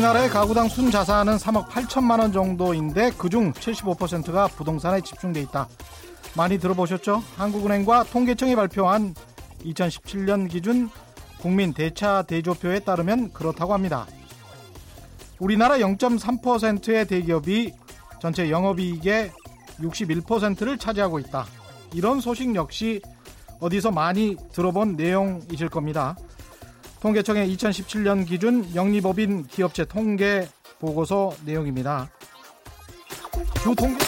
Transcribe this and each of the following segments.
우리나라의 가구당 순 자산은 3억 8천만 원 정도인데 그중 75%가 부동산에 집중돼 있다. 많이 들어보셨죠? 한국은행과 통계청이 발표한 2017년 기준 국민 대차 대조표에 따르면 그렇다고 합니다. 우리나라 0.3%의 대기업이 전체 영업이익의 61%를 차지하고 있다. 이런 소식 역시 어디서 많이 들어본 내용이실 겁니다. 통계청의 2017년 기준 영리법인 기업체 통계 보고서 내용입니다. 두 통계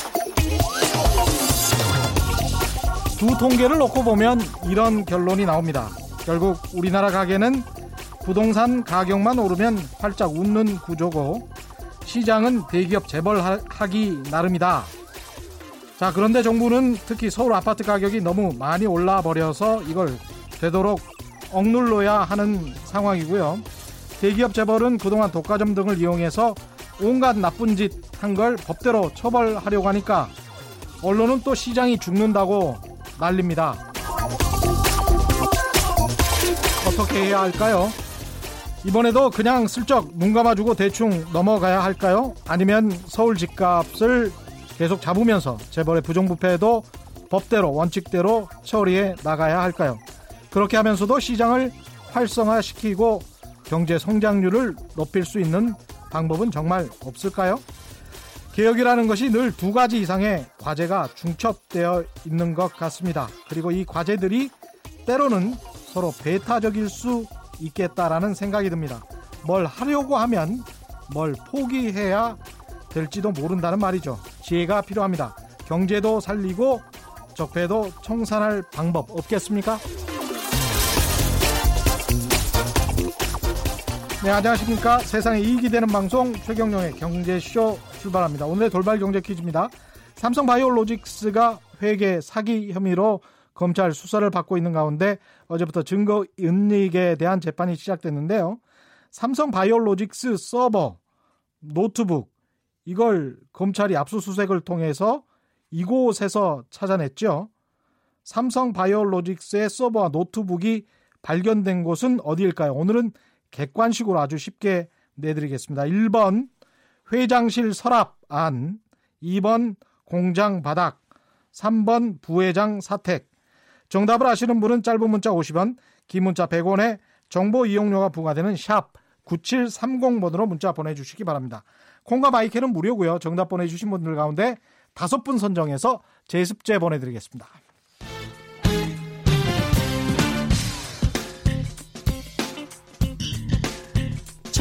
두 통계를 놓고 보면 이런 결론이 나옵니다. 결국 우리나라 가게는 부동산 가격만 오르면 활짝 웃는 구조고 시장은 대기업 재벌하기 나름이다. 자, 그런데 정부는 특히 서울 아파트 가격이 너무 많이 올라 버려서 이걸 되도록 억눌러야 하는 상황이고요. 대기업 재벌은 그동안 독과점 등을 이용해서 온갖 나쁜 짓 한 걸 법대로 처벌하려고 하니까 언론은 또 시장이 죽는다고 난립니다. 어떻게 해야 할까요? 이번에도 그냥 슬쩍 눈 감아주고 대충 넘어가야 할까요? 아니면 서울 집값을 계속 잡으면서 재벌의 부정부패도 법대로 원칙대로 처리해 나가야 할까요? 그렇게 하면서도 시장을 활성화시키고 경제 성장률을 높일 수 있는 방법은 정말 없을까요? 개혁이라는 것이 늘 두 가지 이상의 과제가 중첩되어 있는 것 같습니다. 그리고 이 과제들이 때로는 서로 배타적일 수 있겠다라는 생각이 듭니다. 뭘 하려고 하면 뭘 포기해야 될지도 모른다는 말이죠. 지혜가 필요합니다. 경제도 살리고 적폐도 청산할 방법 없겠습니까? 네, 안녕하십니까. 세상에 이익이 되는 방송 최경영의 경제쇼 출발합니다. 오늘의 돌발 경제 퀴즈입니다. 삼성 바이오로직스가 회계 사기 혐의로 검찰 수사를 받고 있는 가운데 어제부터 증거 은닉에 대한 재판이 시작됐는데요. 삼성 바이오로직스 서버, 노트북, 이걸 검찰이 압수수색을 통해서 이곳에서 찾아냈죠. 삼성 바이오로직스의 서버와 노트북이 발견된 곳은 어디일까요? 오늘은 객관식으로 아주 쉽게 내드리겠습니다. 1번 회장실 서랍 안, 2번 공장 바닥, 3번 부회장 사택. 정답을 아시는 분은 짧은 문자 50원, 긴 문자 100원에 정보 이용료가 부과되는 샵 9730번으로 문자 보내주시기 바랍니다. 콩과 마이크는 무료고요. 정답 보내주신 분들 가운데 다섯 분 선정해서 제습제 보내드리겠습니다.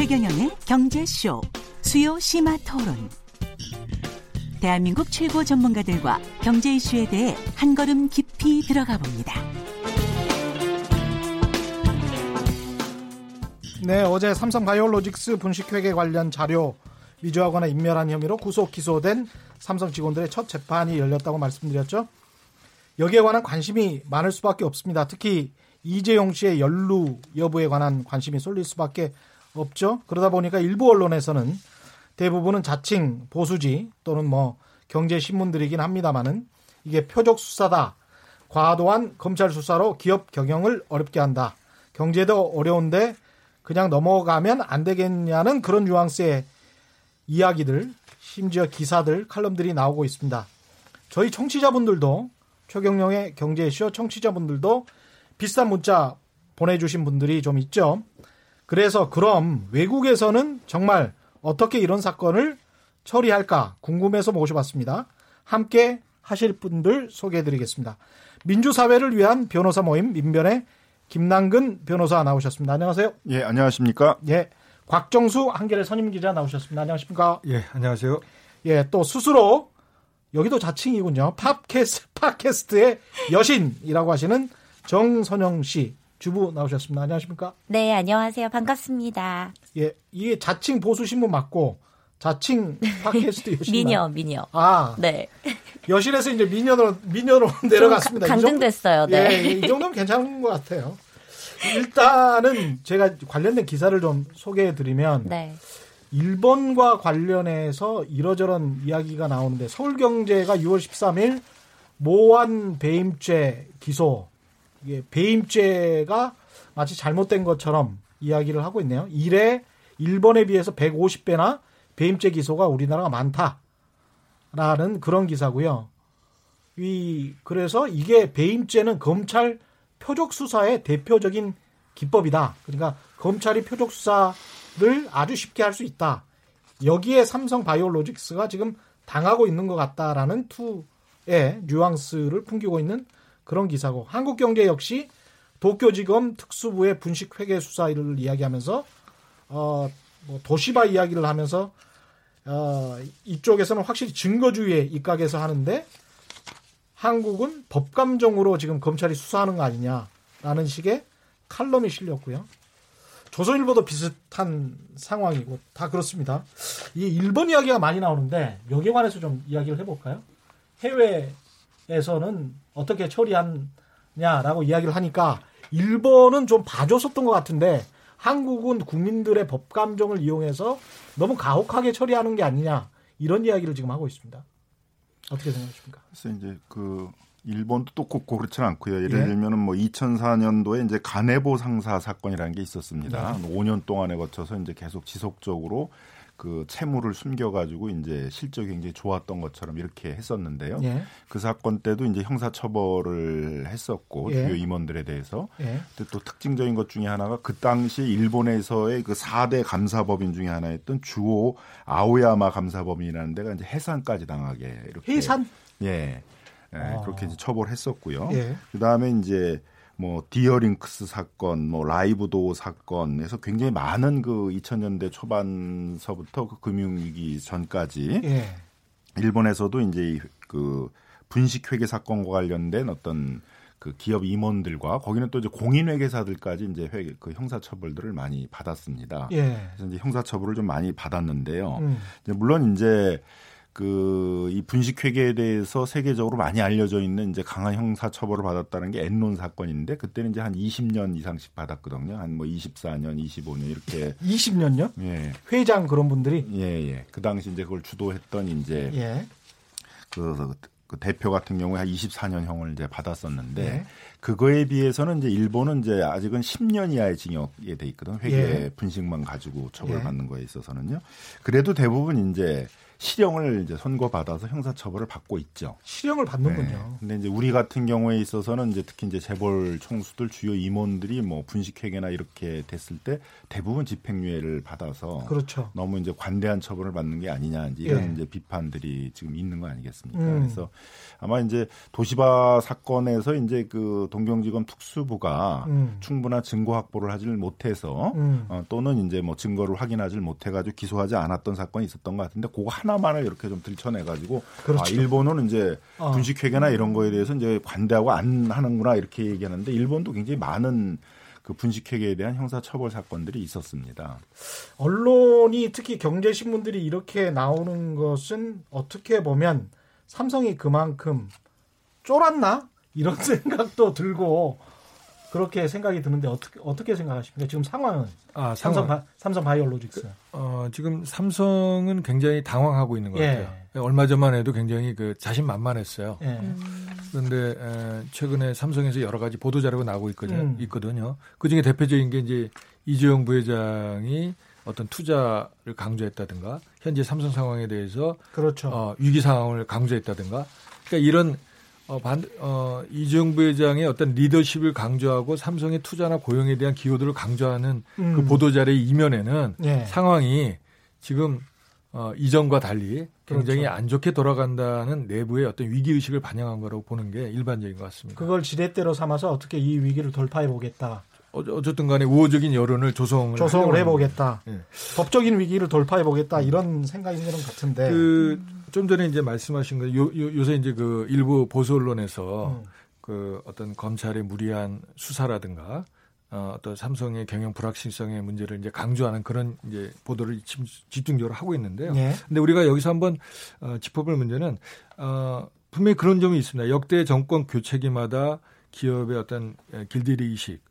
최경영의 경제쇼 수요 심화 토론. 대한민국 최고 전문가들과 경제 이슈에 대해 한 걸음 깊이 들어가 봅니다. 네, 어제 삼성 바이오로직스 분식회계 관련 자료 위조하거나 인멸한 혐의로 구속 기소된 삼성 직원들의 첫 재판이 열렸다고 말씀드렸죠. 여기에 관한 관심이 많을 수밖에 없습니다. 특히 이재용 씨의 연루 여부에 관한 관심이 쏠릴 수밖에 없죠. 그러다 보니까 일부 언론에서는 대부분은 자칭 보수지 또는 뭐 경제 신문들이긴 합니다만은 이게 표적 수사다. 과도한 검찰 수사로 기업 경영을 어렵게 한다. 경제도 어려운데 그냥 넘어가면 안 되겠냐는 그런 뉘앙스의 이야기들, 심지어 기사들, 칼럼들이 나오고 있습니다. 저희 청취자분들도 최경영의 경제쇼 청취자분들도 비슷한 문자 보내주신 분들이 좀 있죠. 그래서 그럼 외국에서는 정말 어떻게 이런 사건을 처리할까 궁금해서 모셔봤습니다. 함께 하실 분들 소개해 드리겠습니다. 민주사회를 위한 변호사 모임 민변의 김남근 변호사 나오셨습니다. 안녕하세요. 예, 안녕하십니까? 예. 곽정수 한겨레 선임 기자 나오셨습니다. 안녕하십니까? 예, 안녕하세요. 예, 또 스스로 여기도 자칭이군요. 팝캐스, 팟캐스트의 여신이라고 하시는 정선영 씨 주부 나오셨습니다. 안녕하십니까? 네, 안녕하세요. 반갑습니다. 예, 이게 자칭 보수 신문 맞고 자칭 팟캐스트 여신 미녀, 미녀. 아, 네. 여신에서 이제 미녀로 미녀로 내려갔습니다. 가, 강등됐어요. 네. 예, 이 정도면 괜찮은 것 같아요. 일단은 제가 관련된 기사를 좀 소개해 드리면 네. 일본과 관련해서 이러저런 이야기가 나오는데 서울경제가 6월 13일 모한 배임죄 기소 이게 배임죄가 마치 잘못된 것처럼 이야기를 하고 있네요. 이래 일본에 비해서 150배나 배임죄 기소가 우리나라가 많다라는 그런 기사고요. 이 그래서 이게 배임죄는 검찰 표적 수사의 대표적인 기법이다. 그러니까 검찰이 표적 수사를 아주 쉽게 할 수 있다. 여기에 삼성 바이오로직스가 지금 당하고 있는 것 같다라는 투의 뉘앙스를 풍기고 있는 그런 기사고 한국경제 역시 도쿄지검 특수부의 분식회계 수사 를 이야기하면서 어, 뭐 도시바 이야기를 하면서 어, 이쪽에서는 확실히 증거주의에 입각해서 하는데 한국은 법감정으로 지금 검찰이 수사하는 거 아니냐라는 식의 칼럼이 실렸고요. 조선일보도 비슷한 상황이고 다 그렇습니다. 이 일본 이야기가 많이 나오는데 여기에 관해서 좀 이야기를 해볼까요? 해외 에서는 어떻게 처리하냐라고 이야기를 하니까 일본은 좀 봐줬었던 것 같은데 한국은 국민들의 법 감정을 이용해서 너무 가혹하게 처리하는 게 아니냐 이런 이야기를 지금 하고 있습니다. 어떻게 생각하십니까? 그래서 이제 그 일본도 또 꼭 그렇지는 않고요. 예를 예. 들면은 뭐 2004년도에 이제 가네보 상사 사건이라는 게 있었습니다. 네. 5년 동안에 거쳐서 이제 계속 지속적으로 그 채무를 숨겨가지고 이제 실적이 굉장히 좋았던 것처럼 이렇게 했었는데요. 예. 그 사건 때도 이제 형사처벌을 했었고 예. 주요 임원들에 대해서. 예. 근데 또 특징적인 것 중에 하나가 그 당시 일본에서의 그 4대 감사법인 중에 하나였던 주오 아오야마 감사법인이라는 데가 이제 해산까지 당하게 이렇게. 해산? 예. 예, 아. 그렇게 이제 처벌했었고요. 예. 그 다음에 이제 미디어링크스 사건, 뭐 라이브도어 사건에서 굉장히 많은 그 2000년대 초반서부터 그 금융위기 전까지 예. 일본에서도 이제 그 분식 회계 사건과 관련된 어떤 그 기업 임원들과 거기는 또 이제 공인 회계사들까지 이제 회계 그 형사 처벌들을 많이 받았습니다. 예. 그래서 이제 형사 처벌을 좀 많이 받았는데요. 음. 이제 물론 이제 그 이 분식 회계에 대해서 세계적으로 많이 알려져 있는 이제 강한 형사 처벌을 받았다는 게 엔론 사건인데 그때는 이제 한 20년 이상씩 받았거든요. 한 뭐 24년, 25년 이렇게 20년요? 예. 회장 그런 분들이 예, 예. 그 당시 이제 그걸 주도했던 이제 예. 그, 그 대표 같은 경우에 한 24년형을 이제 받았었는데 예. 그거에 비해서는 이제 일본은 이제 아직은 10년 이하의 징역에 돼 있거든. 회계 예. 분식만 가지고 처벌받는 예. 거에 있어서는요. 그래도 대부분 이제 실형을 이제 선고받아서 형사처벌을 받고 있죠. 실형을 받는군요. 네. 근데 이제 우리 같은 경우에 있어서는 이제 특히 이제 재벌 총수들 주요 임원들이 뭐 분식회계나 이렇게 됐을 때 대부분 집행유예를 받아서 그렇죠. 너무 이제 관대한 처벌을 받는 게 아니냐 이제 이런 예. 이제 비판들이 지금 있는 거 아니겠습니까? 음. 그래서 아마 이제 도시바 사건에서 이제 그 동경지검 특수부가 음. 충분한 증거 확보를 하지를 못해서 음. 어, 또는 이제 뭐 증거를 확인하지 못해가지고 기소하지 않았던 사건이 있었던 것 같은데 그거 하나 하나만을 이렇게 좀 들춰내가지고 그렇죠. 아, 일본은 이제 어. 분식회계나 이런 거에 대해서 이제 관대하고 안 하는구나 이렇게 얘기하는데 일본도 굉장히 많은 그 분식회계에 대한 형사처벌 사건들이 있었습니다. 언론이 특히 경제신문들이 이렇게 나오는 것은 어떻게 보면 삼성이 그만큼 쫄았나 이런 생각도 들고 그렇게 생각이 드는데 어떻게 어떻게 생각하십니까? 지금 상황은 아, 삼성 바, 삼성 바이오로직스. 그, 어, 지금 삼성은 굉장히 당황하고 있는 것 예. 같아요. 얼마 전만 해도 굉장히 그 자신만만했어요. 예. 그런데 에, 최근에 삼성에서 여러 가지 보도 자료가 나오고 있거든요. 음. 있거든요. 그 중에 대표적인 게 이제 이재용 부회장이 어떤 투자를 강조했다든가 현재 삼성 상황에 대해서 그렇죠. 어, 위기 상황을 강조했다든가 그러니까 이런 어, 반, 어, 이재용 부회장의 어떤 리더십을 강조하고 삼성의 투자나 고용에 대한 기여도를 강조하는 그 음. 그 보도자료의 이면에는 예. 상황이 지금 어, 이전과 달리 굉장히 그렇죠. 안 좋게 돌아간다는 내부의 어떤 위기 의식을 반영한 거라고 보는 게 일반적인 것 같습니다. 그걸 지렛대로 삼아서 어떻게 이 위기를 돌파해 보겠다. 어, 어쨌든 간에 우호적인 여론을 조성을, 조성을 해보겠다. 예. 법적인 위기를 돌파해 보겠다. 이런 생각인 것 같은데. 그, 좀 전에 이제 말씀하신 거 요, 요, 요새 이제 그 일부 보수 언론에서 음. 그 어떤 검찰의 무리한 수사라든가 어, 또 삼성의 경영 불확실성의 문제를 이제 강조하는 그런 이제 보도를 집중적으로 하고 있는데요. 네. 근데 우리가 여기서 한번 어, 짚어볼 문제는 어, 분명히 그런 점이 있습니다. 역대 정권 교체기마다 기업의 어떤 길들이 의식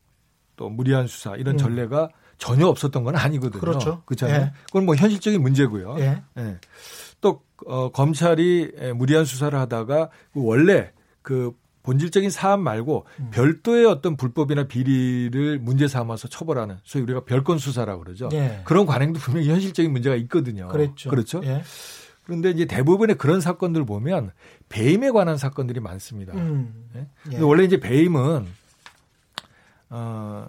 또 무리한 수사 이런 음. 전례가 전혀 없었던 건 아니거든요. 그렇죠. 그렇잖아요. 예. 그건 뭐 현실적인 문제고요. 예. 예. 또 어, 검찰이 무리한 수사를 하다가 그 원래 그 본질적인 사안 말고 음. 별도의 어떤 불법이나 비리를 문제 삼아서 처벌하는 소위 우리가 별건 수사라고 그러죠. 예. 그런 관행도 분명히 현실적인 문제가 있거든요. 그렇죠. 그렇죠. 예. 그런데 이제 대부분의 그런 사건들 보면 배임에 관한 사건들이 많습니다. 음. 예? 예. 원래 이제 배임은 어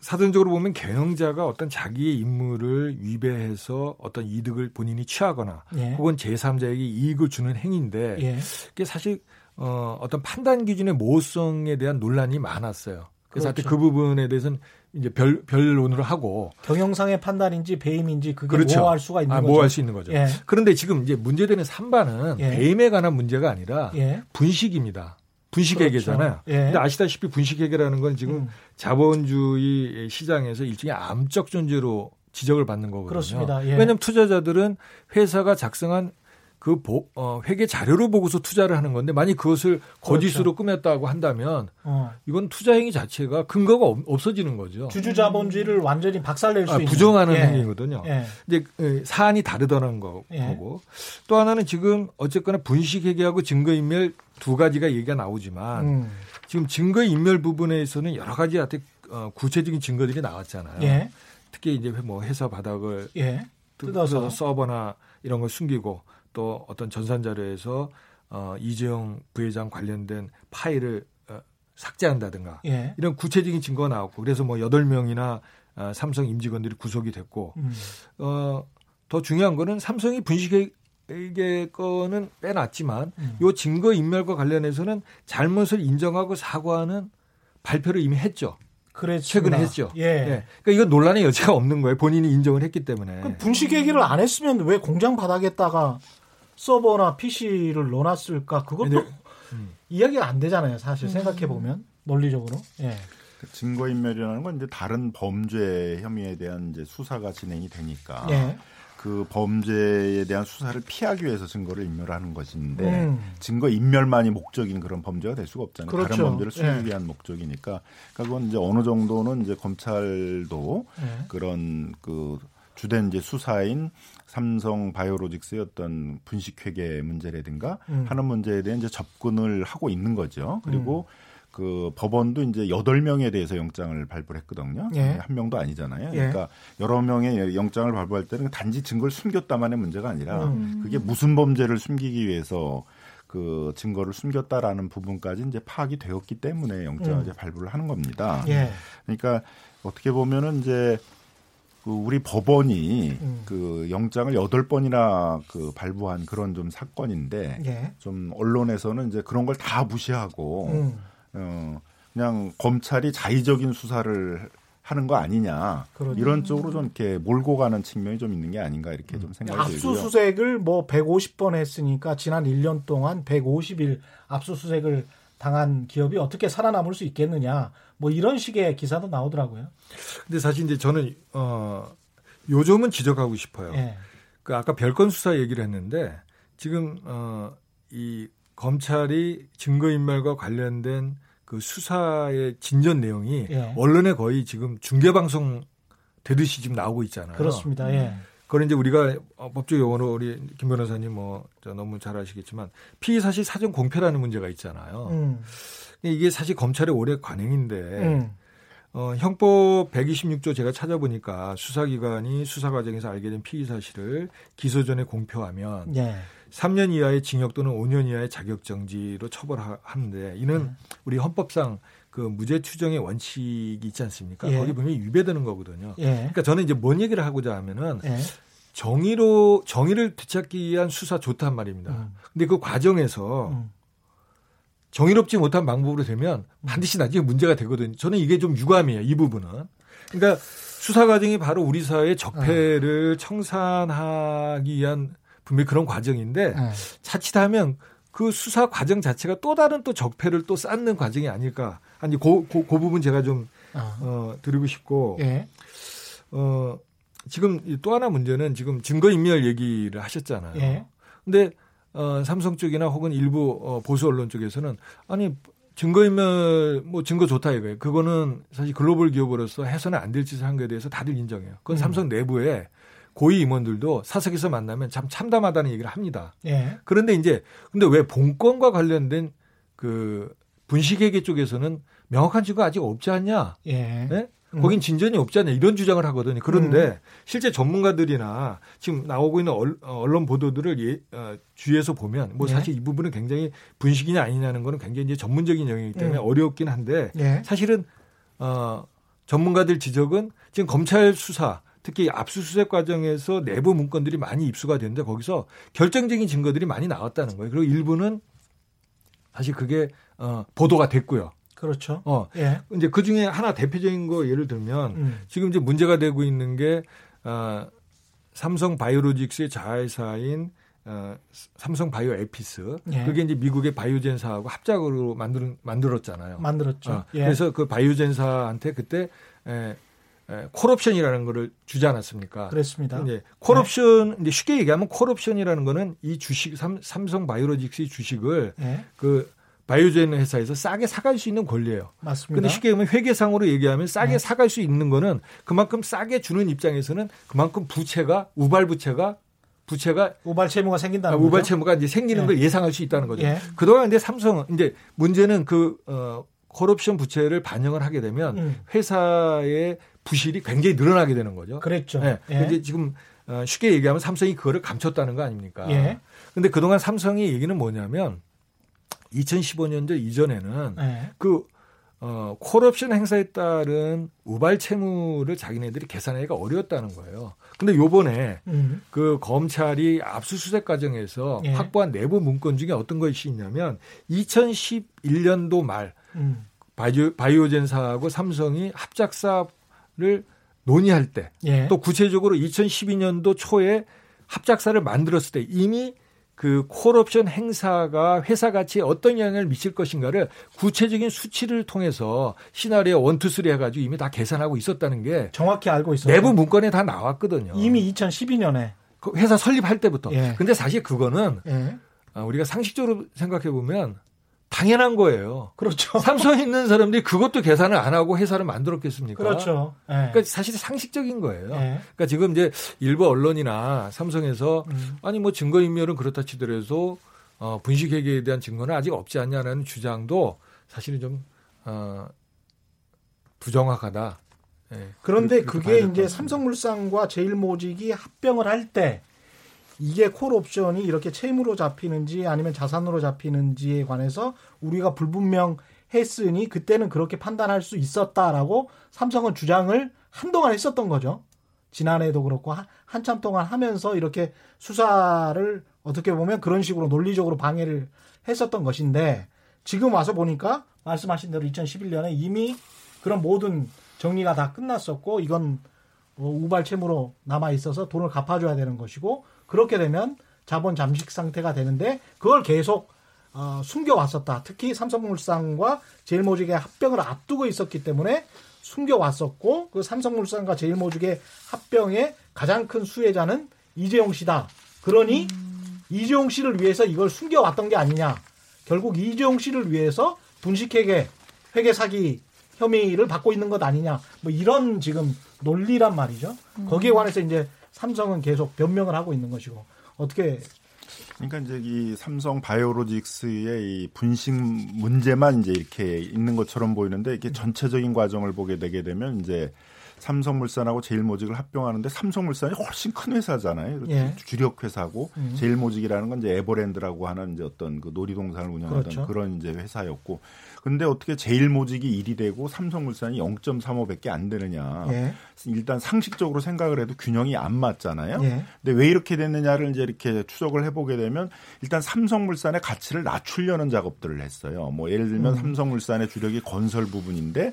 사전적으로 보면 경영자가 어떤 자기의 임무를 위배해서 어떤 이득을 본인이 취하거나 예. 혹은 제3자에게 이익을 주는 행위인데 예. 그게 사실 어, 어떤 판단 기준의 모호성에 대한 논란이 많았어요. 그래서 그렇죠. 그 부분에 대해서는 이제 별, 별론으로 하고 경영상의 판단인지 배임인지 그게 그렇죠. 모호할 수가 있는 아, 거죠. 모호할 수 있는 거죠. 예. 그런데 지금 이제 문제되는 3반은 예. 배임에 관한 문제가 아니라 예. 분식입니다. 분식회계잖아요. 그렇죠. 예. 근데 아시다시피 분식회계라는 건 지금 음. 자본주의 시장에서 일종의 암적 존재로 지적을 받는 거거든요. 그렇습니다. 예. 왜냐하면 투자자들은 회사가 작성한 그 보, 어, 회계 자료를 보고서 투자를 하는 건데 만약 그것을 거짓으로 그렇죠. 꾸몄다고 한다면 어. 이건 투자 행위 자체가 근거가 없, 어지는 거죠. 주주 자본주의를 완전히 박살낼 수 아, 있는 부정하는 예. 행위거든요. 예. 이제 그 사안이 다르다는 거, 예. 거고 또 하나는 지금 어쨌거나 분식 회계하고 증거 인멸 두 가지가 얘기가 나오지만 음. 지금 증거 인멸 부분에서는 여러 가지 어, 구체적인 증거들이 나왔잖아요. 예. 특히 이제 뭐 회사 바닥을 예. 뜯어서 서버나 이런 걸 숨기고 또 어떤 전산 자료에서 어, 이재용 부회장 관련된 파일을 어, 삭제한다든가 예. 이런 구체적인 증거가 나왔고 그래서 뭐 여덟 명이나 어, 삼성 임직원들이 구속이 됐고 음. 어, 더 중요한 거는 삼성이 분식회 거는 빼놨지만 음. 요 증거 인멸과 관련해서는 잘못을 인정하고 사과하는 발표를 이미 했죠. 그랬 최근에 했죠. 예. 예. 그러니까 이건 논란의 여지가 없는 거예요. 본인이 인정을 했기 때문에. 분식 얘기를 안 했으면 왜 공장 바닥에다가 서버나 PC를 넣어놨을까? 그것도 네. 음. 이야기가 안 되잖아요. 사실 음. 생각해 보면 논리적으로. 예. 그 증거인멸이라는 건 이제 다른 범죄 혐의에 대한 이제 수사가 진행이 되니까 예. 그 범죄에 대한 수사를 피하기 위해서 증거를 인멸하는 것인데 음. 증거 인멸만이 목적인 그런 범죄가 될 수가 없잖아요. 그렇죠. 다른 범죄를 숨기기 예. 위한 목적이니까 그러니까 그건 이제 어느 정도는 이제 검찰도 예. 그런 그 주된 이제 수사인 삼성 바이오로직스의 어떤 분식회계 문제라든가 음. 하는 문제에 대한 이제 접근을 하고 있는 거죠. 그리고 음. 그 법원도 이제 여덟 명에 대해서 영장을 발부를 했거든요. 예. 한 명도 아니잖아요. 예. 그러니까 여러 명의 영장을 발부할 때는 단지 증거를 숨겼다만의 문제가 아니라 음. 그게 무슨 범죄를 숨기기 위해서 그 증거를 숨겼다라는 부분까지 이제 파악이 되었기 때문에 영장을 음. 이제 발부를 하는 겁니다. 예. 그러니까 어떻게 보면은 이제 그 우리 법원이 음. 그 영장을 여덟 번이나 그 발부한 그런 좀 사건인데 예. 좀 언론에서는 이제 그런 걸 다 무시하고 음. 어 그냥 검찰이 자의적인 수사를 하는 거 아니냐 그러죠. 이런 쪽으로 좀 이렇게 몰고 가는 측면이 좀 있는 게 아닌가 이렇게 좀 생각이 들고요. 압수수색을 뭐 150번 했으니까 지난 1년 동안 150일 압수수색을 당한 기업이 어떻게 살아남을 수 있겠느냐 뭐 이런 식의 기사도 나오더라고요. 근데 사실 이제 저는 어 요점은 지적하고 싶어요. 네. 그 아까 별건 수사 얘기를 했는데 지금 어이 검찰이 증거인멸과 관련된 그 수사의 진전 내용이 예. 언론에 거의 지금 중계 방송 되듯이 지금 나오고 있잖아요. 그렇습니다. 예. 그걸 이제 우리가 어, 법적 용어로 우리 김 변호사님 뭐 너무 잘 아시겠지만 피의 사실 사전 공표라는 문제가 있잖아요. 음. 이게 사실 검찰의 올해 관행인데 음. 어, 형법 126조 제가 찾아보니까 수사기관이 수사 과정에서 알게 된 피의 사실을 기소 전에 공표하면 네. 3년 이하의 징역 또는 5년 이하의 자격정지로 처벌하는데 이는 네. 우리 헌법상 그 무죄 추정의 원칙이 있지 않습니까? 예. 거기 분명히 위배되는 거거든요. 예. 그러니까 저는 이제 뭔 얘기를 하고자 하면은 예. 정의로 정의를 되찾기 위한 수사 좋단 말입니다. 음. 근데 그 과정에서 음. 정의롭지 못한 방법으로 되면 음. 반드시 나중에 문제가 되거든요. 저는 이게 좀 유감이에요. 이 부분은. 그러니까 수사 과정이 바로 우리 사회의 적폐를 아. 청산하기 위한 분명히 그런 과정인데 네. 자칫하면 그 수사 과정 자체가 또 다른 또 적폐를 또 쌓는 과정이 아닐까. 아니 그, 그, 그 부분 제가 좀 아. 어, 드리고 싶고 예. 어 지금 또 하나 문제는 지금 증거인멸 얘기를 하셨잖아요. 예. 근데 어, 삼성 쪽이나 혹은 일부 어, 보수 언론 쪽에서는 아니 증거인멸 뭐 증거 좋다 이거예요. 그거는 사실 글로벌 기업으로서 해서는 안 될 짓을 한 거에 대해서 다들 인정해요. 그건 음. 삼성 내부에 고위 임원들도 사석에서 만나면 참 참담하다는 얘기를 합니다. 예. 그런데 이제 근데 왜 본건과 관련된 그 분식회계 쪽에서는 명확한 증거가 아직 없지 않냐? 예. 네? 음. 거긴 진전이 없지 않냐 이런 주장을 하거든요. 그런데 음. 실제 전문가들이나 지금 나오고 있는 언론 보도들을 예, 어, 주위에서 보면 뭐 예. 사실 이 부분은 굉장히 분식이냐 아니냐는 거는 굉장히 이제 전문적인 영역이기 때문에 음. 어렵긴 한데 예. 사실은 어 전문가들 지적은 지금 검찰 수사 특히 압수수색 과정에서 내부 문건들이 많이 입수가 되는데 거기서 결정적인 증거들이 많이 나왔다는 거예요. 그리고 일부는 사실 그게 어 보도가 됐고요. 그렇죠. 어. 예. 이제 그 중에 하나 대표적인 거 예를 들면 음. 지금 이제 문제가 되고 있는 게 어, 삼성 바이오로직스의 자회사인 어, 삼성 바이오 에피스 예. 그게 이제 미국의 바이오젠사하고 합작으로 만들 만들었잖아요. 만들었죠. 어, 예. 그래서 그 바이오젠사한테 그때 에, 에, 콜옵션이라는 거를 주지 않았습니까? 그렇습니다. 이제 콜옵션 네. 이제 쉽게 얘기하면 콜옵션이라는 거는 이 주식 삼, 삼성 바이오로직스의 주식을 예. 그 바이오젠 회사에서 싸게 사갈 수 있는 권리예요. 맞습니다. 근데 쉽게 얘기하면 회계상으로 얘기하면 싸게 네. 사갈 수 있는 거는 그만큼 싸게 주는 입장에서는 그만큼 부채가 우발 부채가 부채가 우발 채무가 생긴다는 아, 우발 채무가 이제 생기는 네. 걸 예상할 수 있다는 거죠. 예. 그동안 근데 삼성은 이제 문제는 그 어, 콜옵션 부채를 반영을 하게 되면 음. 회사의 부실이 굉장히 늘어나게 되는 거죠. 그랬죠. 네. 예. 근데 지금 어, 쉽게 얘기하면 삼성이 그거를 감췄다는 거 아닙니까? 예. 근데 그동안 삼성의 얘기는 뭐냐면 2015년도 이전에는 네. 그 어, 콜옵션 행사에 따른 우발 채무를 자기네들이 계산하기가 어려웠다는 거예요. 근데 요번에 음. 그 검찰이 압수수색 과정에서 예. 확보한 내부 문건 중에 어떤 것이 있냐면 2011년도 말 음. 바이오, 바이오젠사하고 삼성이 합작사를 논의할 때또 예. 구체적으로 2012년도 초에 합작사를 만들었을 때 이미 그 콜옵션 행사가 회사 가치에 어떤 영향을 미칠 것인가를 구체적인 수치를 통해서 시나리오 one two three 해가지고 이미 다 계산하고 있었다는 게 정확히 알고 있어요. 내부 문건에 다 나왔거든요. 이미 2012년에 그 회사 설립할 때부터. 예. 근데 사실 그거는 예. 우리가 상식적으로 생각해 보면 당연한 거예요. 그렇죠. 삼성에 있는 사람들이 그것도 계산을 안 하고 회사를 만들었겠습니까? 그렇죠. 예. 그러니까 사실 상식적인 거예요. 예. 그러니까 지금 이제 일부 언론이나 삼성에서 음. 아니 뭐 증거인멸은 그렇다 치더라도 어, 분식회계에 대한 증거는 아직 없지 않냐는 주장도 사실은 좀 어, 부정확하다. 예. 그런데 그게 이제 삼성물산과 제일모직이 합병을 할 때 이게 콜 옵션이 이렇게 채무로 잡히는지 아니면 자산으로 잡히는지에 관해서 우리가 불분명했으니 그때는 그렇게 판단할 수 있었다라고 삼성은 주장을 한동안 했었던 거죠. 지난해도 그렇고 한 참 동안 하면서 이렇게 수사를 어떻게 보면 그런 식으로 논리적으로 방해를 했었던 것인데 지금 와서 보니까 말씀하신 대로 2011년에 이미 그런 모든 정리가 다 끝났었고 이건 우발 채무로 남아 있어서 돈을 갚아줘야 되는 것이고 그렇게 되면 자본 잠식 상태가 되는데 그걸 계속 어, 숨겨왔었다. 특히 삼성물산과 제일모직의 합병을 앞두고 있었기 때문에 숨겨왔었고 그 삼성물산과 제일모직의 합병의 가장 큰 수혜자는 이재용 씨다. 그러니 음. 이재용 씨를 위해서 이걸 숨겨왔던 게 아니냐. 결국 이재용 씨를 위해서 분식회계 회계 사기 혐의를 받고 있는 것 아니냐. 뭐 이런 지금 논리란 말이죠. 음. 거기에 관해서 이제 삼성은 계속 변명을 하고 있는 것이고 어떻게 그러니까 이제 이 삼성 바이오로직스의 이 분식 문제만 이제 이렇게 있는 것처럼 보이는데 이게 전체적인 과정을 보게 되게 되면 이제 삼성물산하고 제일모직을 합병하는데 삼성물산이 훨씬 큰 회사잖아요. 예. 주력 회사고 음. 제일모직이라는 건 이제 에버랜드라고 하는 이제 어떤 그 놀이동산을 운영하던 그렇죠. 그런 이제 회사였고 근데 어떻게 제일모직이 1이 되고 삼성물산이 0.35밖에 안 되느냐. 예. 일단 상식적으로 생각을 해도 균형이 안 맞잖아요. 예. 근데 왜 이렇게 됐느냐를 이제 이렇게 추적을 해보게 되면 일단 삼성물산의 가치를 낮추려는 작업들을 했어요. 뭐 예를 들면 음. 삼성물산의 주력이 건설 부분인데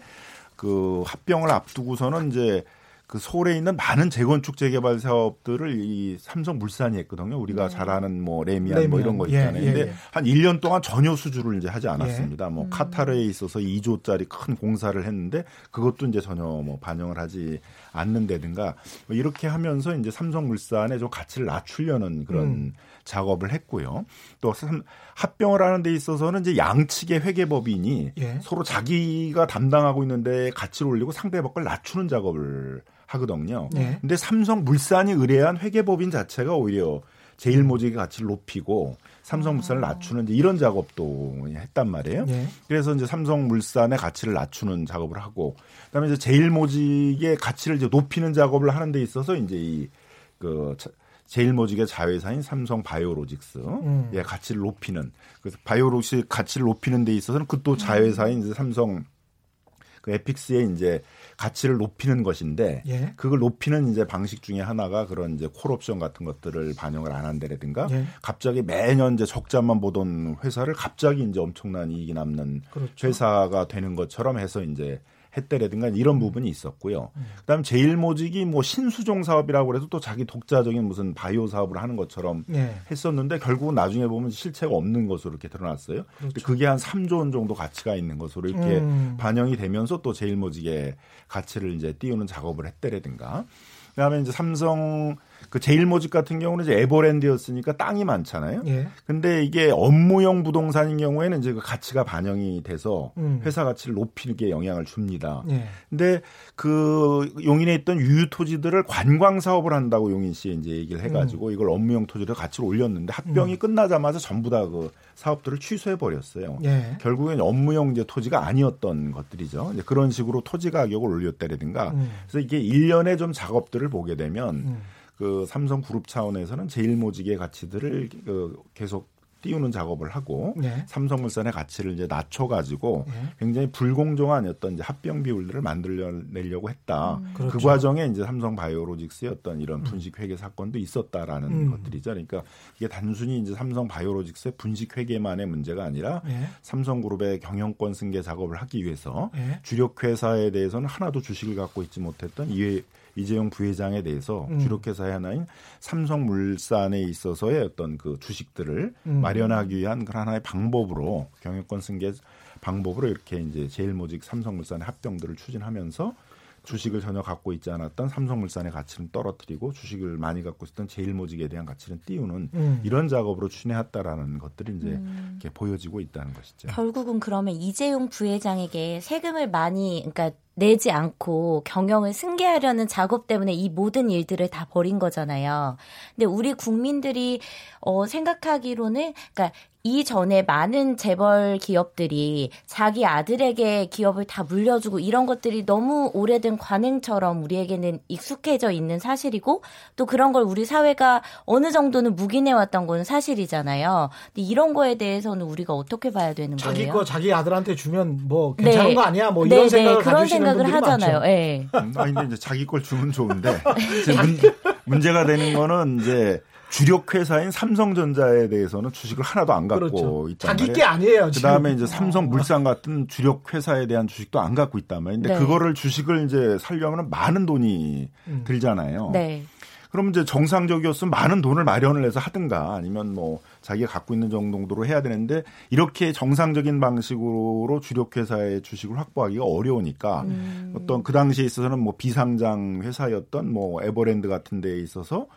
그 합병을 앞두고서는 이제 그 서울에 있는 많은 재건축 재개발 사업들을 이 삼성물산이 했거든요. 우리가 잘 아는 뭐 레미안, 레미안. 뭐 이런 거 예, 있잖아요. 예, 근데 예. 한 1년 동안 전혀 수주를 이제 하지 않았습니다. 예. 뭐 카타르에 있어서 2조짜리 큰 공사를 했는데 그것도 이제 전혀 뭐 반영을 하지 않는다든가 뭐 이렇게 하면서 이제 삼성물산의 좀 가치를 낮추려는 그런 음. 작업을 했고요. 또 삼- 합병을 하는 데 있어서는 이제 양측의 회계법인이 예. 서로 자기가 담당하고 있는데 가치를 올리고 상대방 걸 낮추는 작업을 하거든요. 네. 근데 삼성물산이 의뢰한 회계법인 자체가 오히려 제일모직의 가치를 높이고 삼성물산을 아. 낮추는 이런 작업도 했단 말이에요. 네. 그래서 이제 삼성물산의 가치를 낮추는 작업을 하고 그다음에 이제 제일모직의 가치를 이제 높이는 작업을 하는 데 있어서 이제 이그 제일모직의 자회사인 삼성 바이오로직스의 음. 예, 가치를 높이는 그래서 바이오로직 가치를 높이는 데 있어서는 그 또 자회사인 이제 삼성 그 에픽스의 이제 가치를 높이는 것인데 예. 그걸 높이는 이제 방식 중에 하나가 그런 이제 콜옵션 같은 것들을 반영을 안 한다라든가 예. 갑자기 매년 이제 적자만 보던 회사를 갑자기 이제 엄청난 이익이 남는 그렇죠. 회사가 되는 것처럼 해서 이제 했대라든가 이런 부분이 있었고요. 음. 그다음에 제일모직이 뭐 신수종 사업이라고 그래서 또 자기 독자적인 무슨 바이오 사업을 하는 것처럼 네. 했었는데 결국은 나중에 보면 실체가 없는 것으로 이렇게 드러났어요. 그렇죠. 그게 한 3조 원 정도 가치가 있는 것으로 이렇게 음. 반영이 되면서 또 제일모직의 가치를 이제 띄우는 작업을 했대라든가. 그다음에 이제 삼성 그 제일모직 같은 경우는 이제 에버랜드였으니까 땅이 많잖아요. 예. 근데 이게 업무용 부동산인 경우에는 이제 그 가치가 반영이 돼서 음. 회사 가치를 높이게 영향을 줍니다. 예. 근데 그 용인에 있던 유유 토지들을 관광 사업을 한다고 용인 씨 이제 얘기를 해 가지고 음. 이걸 업무용 토지로 가치를 올렸는데 합병이 음. 끝나자마자 전부 다 그 사업들을 취소해 버렸어요. 예. 결국엔 업무용 이제 토지가 아니었던 것들이죠. 이제 그런 식으로 토지 가격을 올렸다라든가. 음. 그래서 이게 일년에좀 작업들을 보게 되면. 음. 그 삼성 그룹 차원에서는 제일모직의 가치들을 그 계속 띄우는 작업을 하고 네. 삼성물산의 가치를 이제 낮춰가지고 네. 굉장히 불공정한 어떤 이제 합병 비율들을 만들려내려고 했다. 음. 그 그렇죠. 그 과정에 이제 삼성바이오로직스의 어떤 이런 음. 분식 회계 사건도 있었다라는 음. 것들이죠. 그러니까 이게 단순히 이제 삼성바이오로직스의 분식 회계만의 문제가 아니라 네. 삼성그룹의 경영권 승계 작업을 하기 위해서 네. 주력 회사에 대해서는 하나도 주식을 갖고 있지 못했던 이외 이재용 부회장에 대해서 음. 주력회사의 하나인 삼성물산에 있어서의 어떤 그 주식들을 음. 마련하기 위한 그런 하나의 방법으로 경영권 승계 방법으로 이렇게 이제 제일모직 삼성물산의 합병들을 추진하면서 주식을 전혀 갖고 있지 않았던 삼성물산의 가치는 떨어뜨리고 주식을 많이 갖고 있었던 제일모직에 대한 가치는 띄우는 음. 이런 작업으로 추진했다라는 것들이 이제 음. 이렇게 보여지고 있다는 것이죠. 결국은 그러면 이재용 부회장에게 세금을 많이 그러니까 내지 않고 경영을 승계하려는 작업 때문에 이 모든 일들을 다 벌인 거잖아요. 근데 우리 국민들이 어 생각하기로는 그러니까 이전에 많은 재벌 기업들이 자기 아들에게 기업을 다 물려주고 이런 것들이 너무 오래된 관행처럼 우리에게는 익숙해져 있는 사실이고 또 그런 걸 우리 사회가 어느 정도는 묵인해 왔던 건 사실이잖아요. 근데 이런 거에 대해서는 우리가 어떻게 봐야 되는 자기 거예요? 자기 거 자기 아들한테 주면 뭐 괜찮은 네. 거 아니야? 뭐 이런 네, 생각을 네. 그런 생각을 하잖아요. 예. 네. 아니 근데 이제 자기 걸 주면 좋은데 문, 제가 되는 거는 이제 주력 회사인 삼성전자에 대해서는 주식을 하나도 안 갖고 그렇죠. 있단 자기 게 아니에요. 그다음에 이제 삼성물산 같은 주력 회사에 대한 주식도 안 갖고 있단 말이에요. 근데 네. 그거를 주식을 이제 살려면 많은 돈이 음. 들잖아요. 네. 그럼 이제 정상적이었으면 많은 돈을 마련을 해서 하든가 아니면 뭐 자기가 갖고 있는 정도로 해야 되는데 이렇게 정상적인 방식으로 주력 회사의 주식을 확보하기가 어려우니까 음. 어떤 그 당시에 있어서는 뭐 비상장 회사였던 뭐 에버랜드 같은 데에 있어서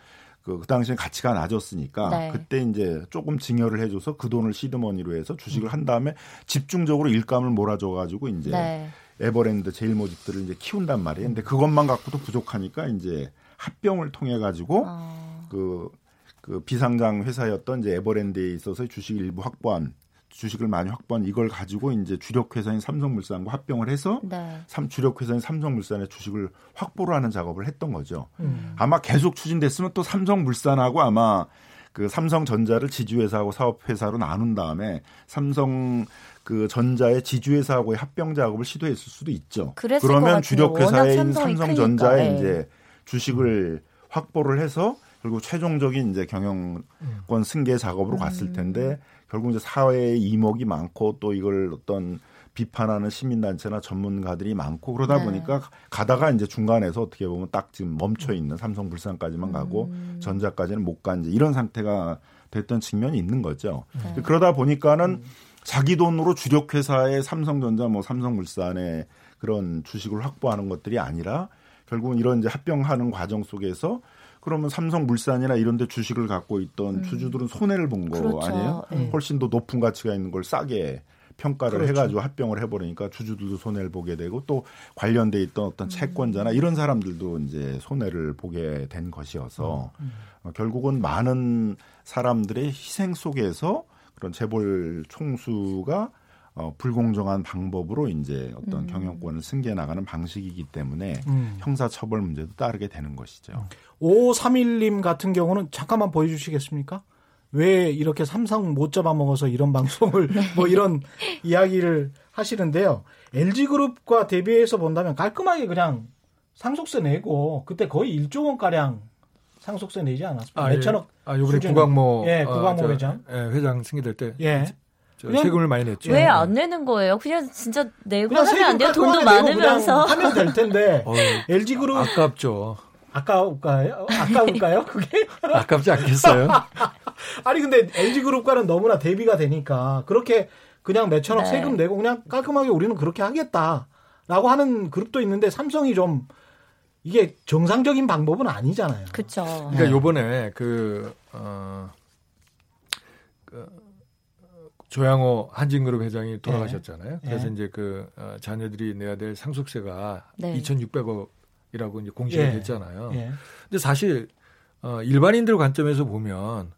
그, 그 당시에 가치가 낮았으니까 네. 그때 이제 조금 증여를 해줘서 그 돈을 시드머니로 해서 주식을 음. 한 다음에 집중적으로 일감을 몰아줘가지고 이제 네. 에버랜드 제일 모직들을 이제 키운단 말이에요. 근데 그것만 갖고도 부족하니까 이제 합병을 통해 가지고 어. 그, 그 비상장 회사였던 이제 에버랜드에 있어서 주식 일부 확보한 주식을 많이 확보한 이걸 가지고 이제 주력 회사인 삼성물산과 합병을 해서 네. 삼 주력 회사인 삼성물산의 주식을 확보를 하는 작업을 했던 거죠. 음. 아마 계속 추진됐으면 또 삼성물산하고 아마 그 삼성전자를 지주회사하고 사업회사로 나눈 다음에 삼성 그 전자의 지주회사하고의 합병 작업을 시도했을 수도 있죠. 그러면 주력 회사인 삼성전자에 네. 이제 주식을 확보를 해서 그리고 최종적인 이제 경영권 승계 작업으로 음. 갔을 텐데 결국 이제 사회에 이목이 많고 또 이걸 어떤 비판하는 시민단체나 전문가들이 많고 그러다 네. 보니까 가다가 이제 중간에서 어떻게 보면 딱 지금 멈춰 있는 삼성불산까지만 가고 음. 전자까지는 못 간 이런 상태가 됐던 측면이 있는 거죠. 네. 그러다 보니까는 음. 자기 돈으로 주력 회사의 삼성전자 뭐 삼성물산의 그런 주식을 확보하는 것들이 아니라 결국은 이런 이제 합병하는 과정 속에서 그러면 삼성물산이나 이런 데 주식을 갖고 있던 음. 주주들은 손해를 본거 그렇죠. 아니에요? 네. 훨씬 더 높은 가치가 있는 걸 싸게 평가를 그렇죠. 해가지고 합병을 해버리니까 주주들도 손해를 보게 되고 또 관련돼 있던 어떤 음. 채권자나 이런 사람들도 이제 손해를 보게 된 것이어서 음. 어, 결국은 많은 사람들의 희생 속에서 그런 재벌 총수가 어, 불공정한 방법으로 이제 어떤 음. 경영권을 승계 나가는 방식이기 때문에 음. 형사처벌 문제도 따르게 되는 것이죠. 5531님 같은 경우는 잠깐만 보여주시겠습니까? 왜 이렇게 삼성 못 잡아먹어서 이런 방송을 네. 뭐 이런 이야기를 하시는데요. LG그룹과 대비해서 본다면 깔끔하게 그냥 상속세 내고 그때 거의 1조 원가량 상속세 내지 않았습니까? 아, 몇천억. 예. 아, 요번에 구광모. 예, 구광모 어, 회장. 예, 회장 승계될 때. 예. 세금을 많이 냈죠. 왜 안 내는 거예요? 그냥 진짜 내고 하면 안 돼요? 돈도 많으면서. 하면 될 텐데. 어, LG그룹. 아깝죠. 아까울까요? 아까울까요? 그게? 아깝지 않겠어요? 아니 근데 LG그룹과는 너무나 대비가 되니까 그렇게 그냥 몇천억 네. 세금 내고 그냥 깔끔하게 우리는 그렇게 하겠다라고 하는 그룹도 있는데 삼성이 좀 이게 정상적인 방법은 아니잖아요. 그렇죠. 그러니까 네. 요번에 그, 어, 그 조양호 한진그룹 회장이 돌아가셨잖아요. 네. 그래서 네. 이제 그 어, 자녀들이 내야 될 상속세가 네. 2,600억이라고 이제 공시가 예. 됐잖아요. 예. 근데 사실 어, 일반인들 관점에서 보면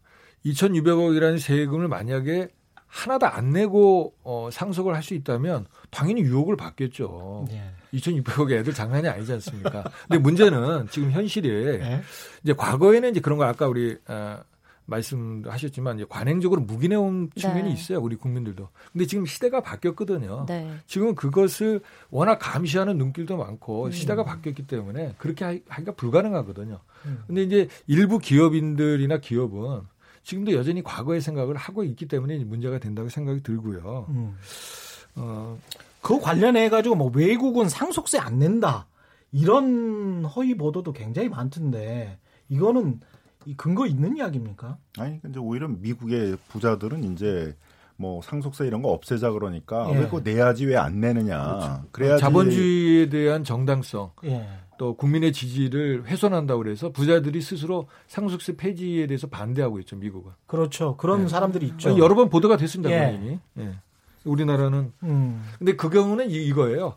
2,600억이라는 세금을 만약에 하나도 안 내고 어, 상속을 할 수 있다면 당연히 유혹을 받겠죠. 예. 2,600억 애들 장난이 아니지 않습니까? 근데 문제는 지금 현실에 예. 이제 과거에는 이제 그런 거 아까 우리 어, 말씀하셨지만 이제 관행적으로 묵인해온 측면이 네. 있어요 우리 국민들도. 근데 지금 시대가 바뀌었거든요. 네. 지금은 그것을 워낙 감시하는 눈길도 많고 음. 시대가 바뀌었기 때문에 그렇게 하기가 불가능하거든요. 음. 근데 이제 일부 기업인들이나 기업은 지금도 여전히 과거의 생각을 하고 있기 때문에 문제가 된다고 생각이 들고요. 음. 어, 그 관련해 가지고 뭐 외국은 상속세 안 낸다 이런 허위 보도도 굉장히 많던데 이거는 이 근거 있는 이야기입니까? 아니 근데 오히려 미국의 부자들은 이제 뭐 상속세 이런 거 없애자 그러니까 예. 왜 그거 내야지 왜 안 내느냐. 그렇죠. 그래야지 자본주의에 대한 정당성. 예. 또 국민의 지지를 훼손한다고 그래서 부자들이 스스로 상속세 폐지에 대해서 반대하고 있죠 미국은. 그렇죠. 그런 네. 사람들이 있죠. 여러 번 보도가 됐습니다. 예. 본인이. 예. 우리나라는. 음. 근데 그 경우는 이거예요.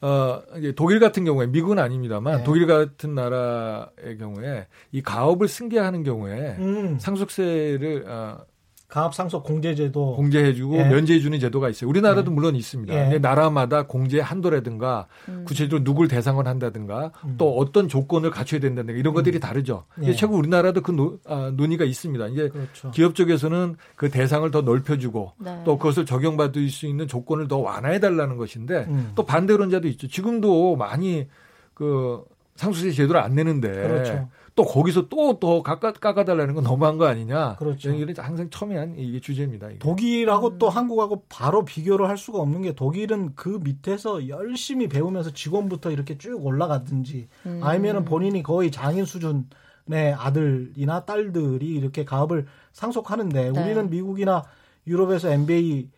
어, 독일 같은 경우에 미국은 아닙니다만 네. 독일 같은 나라의 경우에 이 가업을 승계하는 경우에 음. 상속세를 어, 가압 상속 공제제도 공제해주고 예. 면제해주는 제도가 있어요. 우리나라도 예. 물론 있습니다. 예. 근데 나라마다 공제 한도라든가 음. 구체적으로 누굴 대상을 한다든가 음. 또 어떤 조건을 갖춰야 된다든가 이런 음. 것들이 다르죠. 예. 최근 우리나라도 그 노, 아, 논의가 있습니다. 이제 그렇죠. 기업 쪽에서는 그 대상을 더 넓혀주고 네. 또 그것을 적용받을 수 있는 조건을 더 완화해 달라는 것인데 음. 또 반대론자도 있죠. 지금도 많이 그 상속세 제도를 안 내는데 그렇죠. 또 거기서 또 더 깎아, 깎아달라는 건 너무한 거 아니냐. 그렇죠. 이게 항상 처음에 이게 주제입니다. 이게. 독일하고 음. 또 한국하고 바로 비교를 할 수가 없는 게 독일은 그 밑에서 열심히 배우면서 직원부터 이렇게 쭉 올라가든지 음. 아니면은 본인이 거의 장인 수준의 아들이나 딸들이 이렇게 가업을 상속하는데 네. 우리는 미국이나 유럽에서 MBA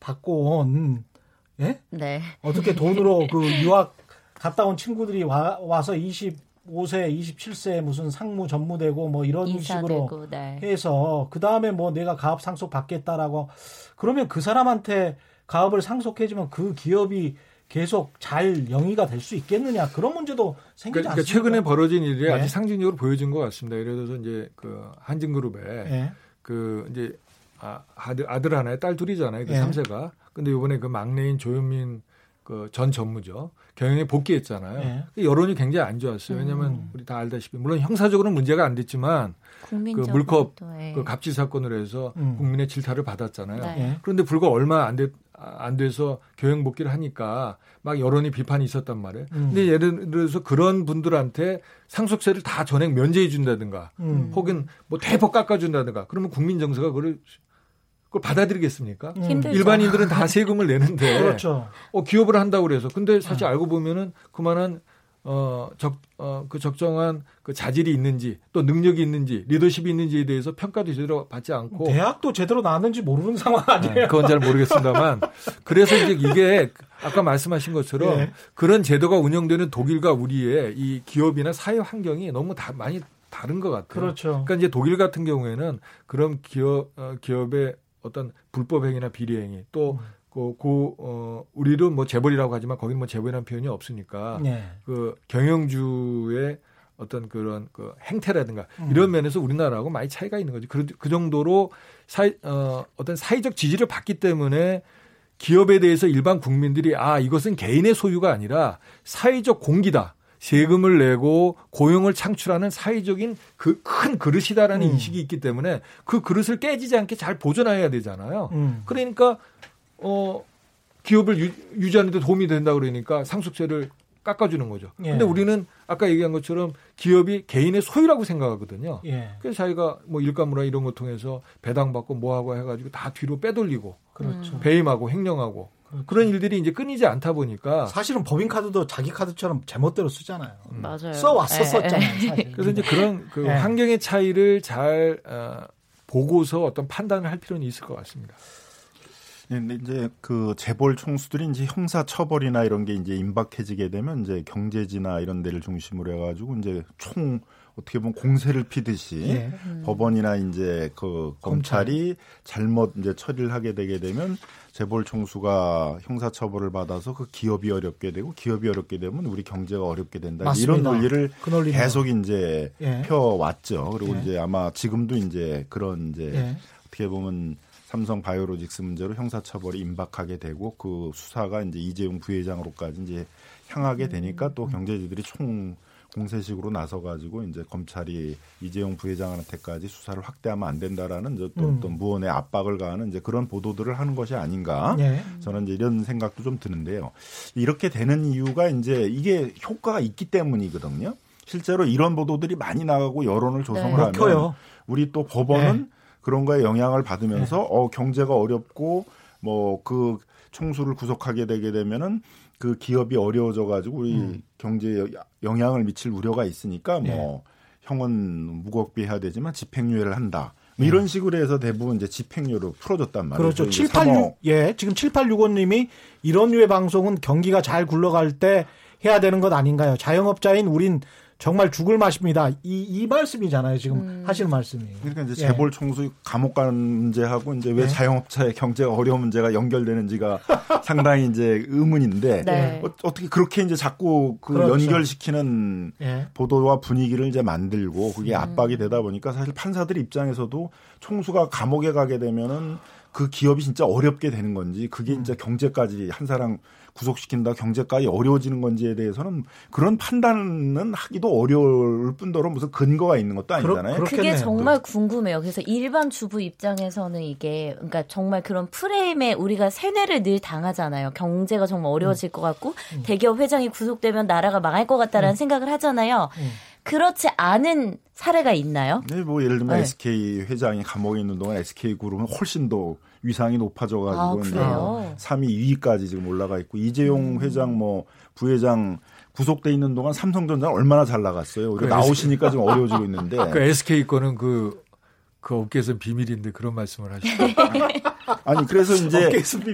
받고 온 예? 네. 어떻게 돈으로 그 유학 갔다 온 친구들이 와, 와서 20 25세, 27세 무슨 상무 전무되고 뭐 이런 식으로 네. 해서 그 다음에 뭐 내가 가업 상속 받겠다라고 그러면 그 사람한테 가업을 상속해주면 그 기업이 계속 잘 영위가 될 수 있겠느냐 그런 문제도 생기지 그러니까 않습니까? 최근에 벌어진 일이 네. 아주 상징적으로 보여진 것 같습니다. 예를 들어서 이제 그 한진그룹에 네. 그 이제 아, 아들 아들 하나에 딸 둘이잖아요. 그 네. 3세가. 근데 이번에 그 막내인 조현민 그 전 전무죠. 경영에 복귀했잖아요. 네. 그 여론이 굉장히 안 좋았어요. 왜냐하면 음. 우리 다 알다시피 물론 형사적으로는 문제가 안 됐지만 그 물컵 예. 그 갑질 사건으로 해서 음. 국민의 질타를 받았잖아요. 네. 그런데 불과 얼마 안, 돼, 안 돼서 경영 복귀를 하니까 막 여론이 비판이 있었단 말이에요. 음. 근데 예를 들어서 그런 분들한테 상속세를 다 전액 면제해 준다든가 음. 혹은 뭐 대폭 깎아 준다든가 그러면 국민 정서가 그걸 그걸 받아들이겠습니까? 음. 일반인들은 다 세금을 내는데 그렇죠. 어, 기업을 한다고 그래서 근데 사실 음. 알고 보면은 그만한 어, 적, 어, 그 적정한 그 자질이 있는지 또 능력이 있는지 리더십이 있는지에 대해서 평가도 제대로 받지 않고 대학도 제대로 나왔는지 모르는 상황 아니에요? 네, 그건 잘 모르겠습니다만 그래서 이제 이게 아까 말씀하신 것처럼 네. 그런 제도가 운영되는 독일과 우리의 이 기업이나 사회 환경이 너무 다 많이 다른 것 같아요. 그렇죠. 그러니까 이제 독일 같은 경우에는 그런 기업 어, 기업의 어떤 불법 행위나 비리 행위 또 음. 그, 그, 어, 우리도 뭐 재벌이라고 하지만 거기는 뭐 재벌이라는 표현이 없으니까 네. 그 경영주의 어떤 그런 그 행태라든가 음. 이런 면에서 우리나라하고 많이 차이가 있는 거죠. 그, 그 정도로 사회, 어, 어떤 사회적 지지를 받기 때문에 기업에 대해서 일반 국민들이 아, 이것은 개인의 소유가 아니라 사회적 공기다. 세금을 내고 고용을 창출하는 사회적인 그 큰 그릇이다라는 음. 인식이 있기 때문에 그 그릇을 깨지지 않게 잘 보존해야 되잖아요. 음. 그러니까 어 기업을 유, 유지하는 데 도움이 된다 그러니까 상속세를 깎아주는 거죠. 예. 근데 우리는 아까 얘기한 것처럼 기업이 개인의 소유라고 생각하거든요. 예. 그래서 자기가 뭐 일감물화 이런 거 통해서 배당받고 뭐하고 해가지고 다 뒤로 빼돌리고 그렇죠. 배임하고 횡령하고 그렇죠. 그런 일들이 이제 끊이지 않다 보니까 사실은 법인 카드도 자기 카드처럼 제멋대로 쓰잖아요. 음. 맞아요. 써 왔었었잖아요. 그래서 이제 그런 그 예. 환경의 차이를 잘 어, 보고서 어떤 판단을 할 필요는 있을 것 같습니다. 네, 근데 이제 그 재벌 총수들이 이제 형사 처벌이나 이런 게 이제 임박해지게 되면 이제 경제지나 이런 데를 중심으로 해가지고 이제 총 어떻게 보면 공세를 피듯이 예. 음. 법원이나 이제 그 검찰이 잘못 이제 처리를 하게 되게 되면 재벌 총수가 형사 처벌을 받아서 그 기업이 어렵게 되고 기업이 어렵게 되면 우리 경제가 어렵게 된다. 맞습니다. 이런 논리를 그 계속 이제 예. 펴왔죠. 그리고 예. 이제 아마 지금도 이제 그런 이제 예. 어떻게 보면 삼성 바이오로직스 문제로 형사 처벌이 임박하게 되고 그 수사가 이제 이재용 부회장으로까지 이제 향하게 음. 되니까 또 경제지들이 총 공세식으로 나서 가지고 이제 검찰이 이재용 부회장한테까지 수사를 확대하면 안 된다라는 이제 또 음. 어떤 무언의 압박을 가하는 이제 그런 보도들을 하는 것이 아닌가 네. 저는 이제 이런 생각도 좀 드는데요. 이렇게 되는 이유가 이제 이게 효과가 있기 때문이거든요. 실제로 이런 보도들이 많이 나가고 여론을 조성을 네. 하면 우리 또 법원은 네. 그런 거에 영향을 받으면서 네. 어 경제가 어렵고 뭐 그 총수를 구속하게 되게 되면은 그 기업이 어려워져 가지고 우리 음. 경제에 영향을 미칠 우려가 있으니까 뭐 네. 형은 무겁게 해야 되지만 집행유예를 한다. 뭐 이런 식으로 해서 대부분 이제 집행유예로 풀어줬단 말이에요. 그렇죠. 786, 예. 지금 7865 님이 이런 류의 방송은 경기가 잘 굴러갈 때 해야 되는 것 아닌가요? 자영업자인 우린 정말 죽을 맛입니다. 이, 이 말씀이잖아요. 지금 음. 하시는 말씀이. 그러니까 이제 예. 재벌 총수 감옥 간 문제하고 이제 왜 네. 자영업자의 경제가 어려운 문제가 연결되는지가 상당히 이제 의문인데 네. 어, 떻게 그렇게 이제 자꾸 그 그렇죠. 연결시키는 예. 보도와 분위기를 이제 만들고 그게 음. 압박이 되다 보니까 사실 판사들 입장에서도 총수가 감옥에 가게 되면은 그 기업이 진짜 어렵게 되는 건지 그게 음. 이제 경제까지 한 사람 구속시킨다 경제까지 어려워지는 건지에 대해서는 그런 판단은 하기도 어려울 뿐더러 무슨 근거가 있는 것도 아니잖아요. 그게 정말 궁금해요. 그래서 일반 주부 입장에서는 이게 그러니까 정말 그런 프레임에 우리가 세뇌를 늘 당하잖아요. 경제가 정말 어려워질 음. 것 같고 음. 대기업 회장이 구속되면 나라가 망할 것 같다라는 음. 생각을 하잖아요. 음. 그렇지 않은 사례가 있나요? 네, 뭐 예를 들면 네. SK 회장이 감옥에 있는 동안 SK 그룹은 훨씬 더 위상이 높아져 가지고 아, 3위, 2위까지 지금 올라가 있고 이재용 음. 회장 뭐 부회장 구속돼 있는 동안 삼성전자 얼마나 잘 나갔어요. 그 나오시니까 좀 어려워지고 있는데. 그 SK 거는 그, 그 업계에서 비밀인데 그런 말씀을 하시죠. 아니, 그래서 이제.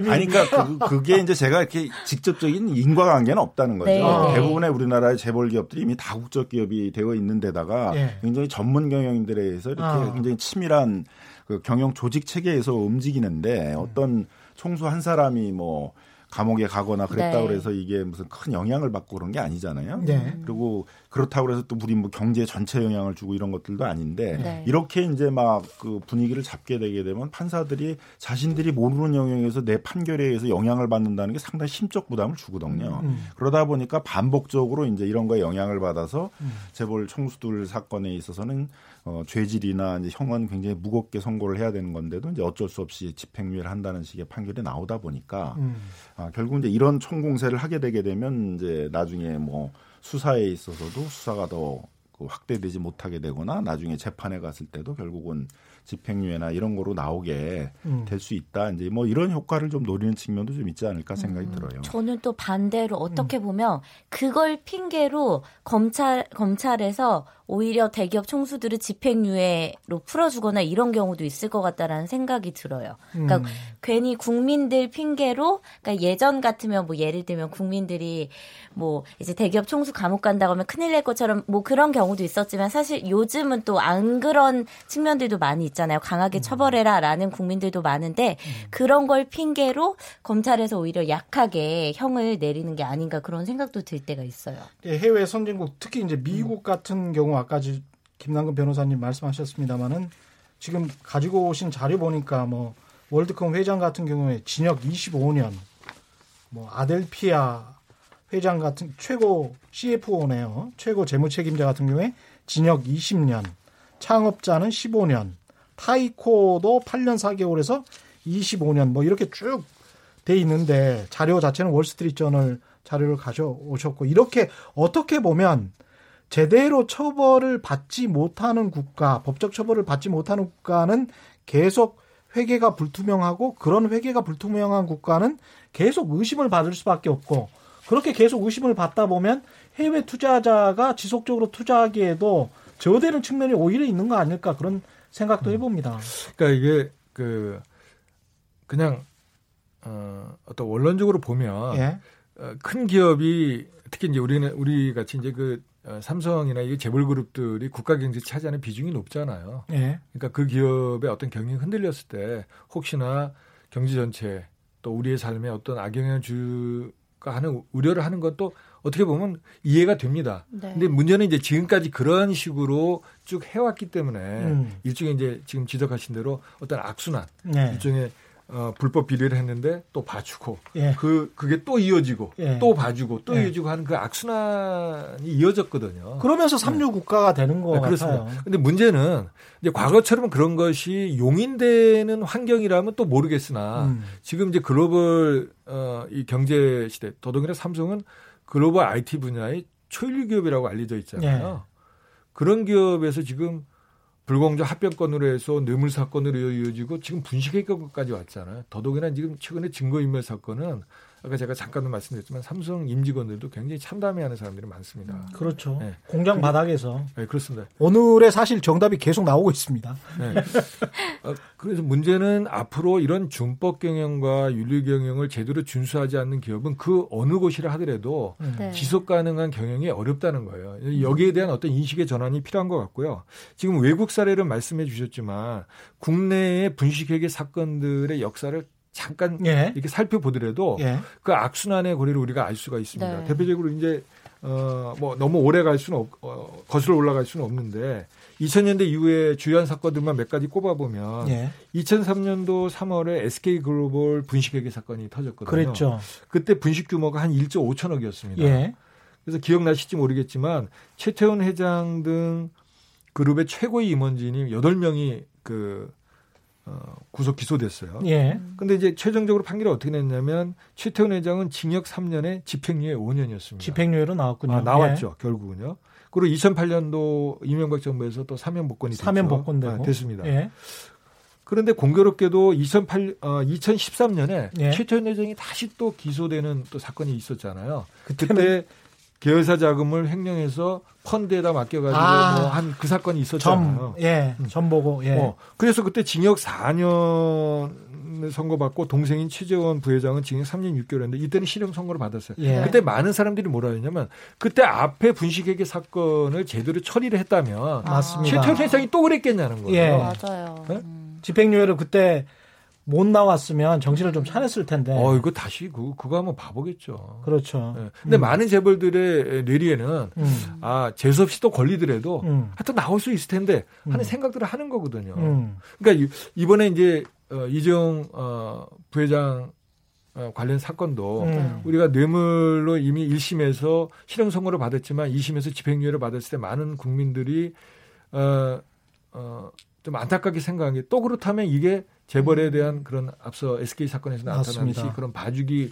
아니, 그러니까 그, 그게 이제 제가 이렇게 직접적인 인과관계는 없다는 거죠. 네. 대부분의 우리나라의 재벌 기업들이 이미 다국적 기업이 되어 있는 데다가 네. 굉장히 전문 경영인들에 의해서 이렇게 아. 굉장히 치밀한 그 경영 조직 체계에서 움직이는데 어떤 총수 한 사람이 뭐 감옥에 가거나 그랬다 네. 그래서 이게 무슨 큰 영향을 받고 그런 게 아니잖아요. 네. 그리고 그렇다고 해서 또 우리 뭐 경제 전체 영향을 주고 이런 것들도 아닌데 네. 이렇게 이제 막 그 분위기를 잡게 되게 되면 판사들이 자신들이 모르는 영역에서 내 판결에 의해서 영향을 받는다는 게 상당히 심적 부담을 주거든요. 음. 음. 그러다 보니까 반복적으로 이제 이런 거에 영향을 받아서 음. 재벌 총수들 사건에 있어서는 어, 죄질이나 이제 형은 굉장히 무겁게 선고를 해야 되는 건데도 이제 어쩔 수 없이 집행유예를 한다는 식의 판결이 나오다 보니까 음. 아, 결국 이제 이런 총공세를 하게 되게 되면 이제 나중에 뭐 수사에 있어서도 수사가 더 그 확대되지 못하게 되거나 나중에 재판에 갔을 때도 결국은 집행유예나 이런 거로 나오게 음. 될수 있다. 이제 뭐 이런 효과를 좀 노리는 측면도 좀 있지 않을까 생각이 음. 들어요. 저는 또 반대로 어떻게 음. 보면 그걸 핑계로 검찰 검찰에서 오히려 대기업 총수들을 집행유예로 풀어주거나 이런 경우도 있을 것 같다라는 생각이 들어요. 그러니까 음. 괜히 국민들 핑계로, 그러니까 예전 같으면 뭐 예를 들면 국민들이 뭐 이제 대기업 총수 감옥 간다고 하면 큰일 날 것처럼 뭐 그런 경우 경우도 있었지만 사실 요즘은 또 안 그런 측면들도 많이 있잖아요. 강하게 처벌해라라는 국민들도 많은데 그런 걸 핑계로 검찰에서 오히려 약하게 형을 내리는 게 아닌가 그런 생각도 들 때가 있어요. 예, 해외 선진국 특히 이제 미국 같은 경우 아까 김남근 변호사님 말씀하셨습니다마는 지금 가지고 오신 자료 보니까 뭐 월드컵 회장 같은 경우에 징역 25년, 뭐 아델피아 회장 같은 최고 CFO네요. 최고 재무 책임자 같은 경우에 징역 20년, 창업자는 15년, 타이코도 8년 4개월에서 25년 뭐 이렇게 쭉 돼 있는데 자료 자체는 월스트리트저널 자료를 가져오셨고 이렇게 어떻게 보면 제대로 처벌을 받지 못하는 국가, 법적 처벌을 받지 못하는 국가는 계속 회계가 불투명하고 그런 회계가 불투명한 국가는 계속 의심을 받을 수밖에 없고 그렇게 계속 의심을 받다 보면 해외 투자자가 지속적으로 투자하기에도 저되는 측면이 오히려 있는 거 아닐까 그런 생각도 해봅니다. 그러니까 이게 그 그냥 어 어떤 원론적으로 보면 예. 어, 큰 기업이 특히 이제 우리는 우리 같이 이제 그 어, 삼성이나 이 재벌 그룹들이 국가 경제 차지하는 비중이 높잖아요. 예. 그러니까 그 기업의 어떤 경영이 흔들렸을 때 혹시나 경제 전체 또 우리의 삶에 어떤 악영향을 줄까 하는 우려를 하는 것도 어떻게 보면 이해가 됩니다. 네. 근데 문제는 이제 지금까지 그런 식으로 쭉 해왔기 때문에 음. 일종의 이제 지금 지적하신 대로 어떤 악순환, 네. 일종의 어, 불법 비리를 했는데 또 봐주고 예. 그 그게 또 이어지고 예. 또 봐주고 또 예. 이어지고 하는 그 악순환이 이어졌거든요. 그러면서 삼류 국가가 되는 거 네, 그렇습니다. 같아요. 근데 문제는 이제 과거처럼 그런 것이 용인되는 환경이라면 또 모르겠으나 음. 지금 이제 글로벌 어, 이 경제 시대 더더군다나 삼성은 글로벌 IT 분야의 초일류 기업이라고 알려져 있잖아요. 예. 그런 기업에서 지금 불공정 합병권으로 해서 뇌물 사건으로 이어지고 지금 분식회계까지 왔잖아요. 더더욱이나 지금 최근에 증거인멸 사건은 아까 제가 잠깐도 말씀드렸지만 삼성 임직원들도 굉장히 참담해하는 사람들이 많습니다. 음, 그렇죠. 네. 공장 바닥에서. 네, 그렇습니다. 오늘의 사실 정답이 계속 나오고 있습니다. 네. 어, 그래서 문제는 앞으로 이런 준법 경영과 윤리 경영을 제대로 준수하지 않는 기업은 그 어느 곳이라 하더라도 음. 네. 지속 가능한 경영이 어렵다는 거예요. 여기에 대한 어떤 인식의 전환이 필요한 것 같고요. 지금 외국 사례를 말씀해 주셨지만 국내의 분식회계 사건들의 역사를 잠깐 예. 이렇게 살펴보더라도 예. 그 악순환의 고리를 우리가 알 수가 있습니다. 네. 대표적으로 이제 어뭐 너무 오래 갈 수는 없, 어, 거슬러 올라갈 수는 없는데 2000년대 이후에 주요한 사건들만 몇 가지 꼽아보면 예. 2003년도 3월에 SK 글로벌 분식회계 사건이 터졌거든요. 그랬죠. 그때 분식 규모가 한 1조 5천억이었습니다. 예. 그래서 기억나실지 모르겠지만 최태원 회장 등 그룹의 최고의 임원진이 8명이 그 어, 구속 기소됐어요. 예. 근데 이제 최종적으로 판결이 어떻게 냈냐면 최태원 회장은 징역 3년에 집행유예 5년이었습니다. 집행유예로 나왔군요. 아, 나왔죠. 예. 결국은요. 그리고 2008년도 이명박 정부에서 또 사면 복권이 사면 복권되고 아, 됐습니다. 예. 그런데 공교롭게도 2008 어, 2013년에 예. 최태원 회장이 다시 또 기소되는 또 사건이 있었잖아요. 그때 계열사 자금을 횡령해서 펀드에다 맡겨가지고 아, 뭐한 그 사건이 있었잖아요. 점, 예, 음. 점 보고. 예. 어, 그래서 그때 징역 4년 선고받고 동생인 최재원 부회장은 징역 3년 6개월인데 이때는 실형 선고를 받았어요. 예. 그때 많은 사람들이 뭐라 했냐면 그때 앞에 분식회계 사건을 제대로 처리를 했다면 맞습니다. 최태원 회장이 또 그랬겠냐는 거예요. 예. 맞아요. 네? 음. 집행유예를 그때 못 나왔으면 정신을 좀 차렸을 텐데. 어, 이거 다시 그, 그거 하면 바보겠죠. 그렇죠. 네. 근데 음. 많은 재벌들의 뇌리에는 음. 아, 재수없이 또 걸리더라도 음. 하여튼 나올 수 있을 텐데 하는 음. 생각들을 하는 거거든요. 음. 그러니까 이번에 이제 어, 이재용 어, 부회장 어, 관련 사건도 음. 우리가 뇌물로 이미 1심에서 실형 선고를 받았지만 2심에서 집행유예를 받았을 때 많은 국민들이 어, 어, 좀 안타깝게 생각한 게 또 그렇다면 이게 재벌에 음. 대한 그런 앞서 SK 사건에서 나타나듯이 그런 봐주기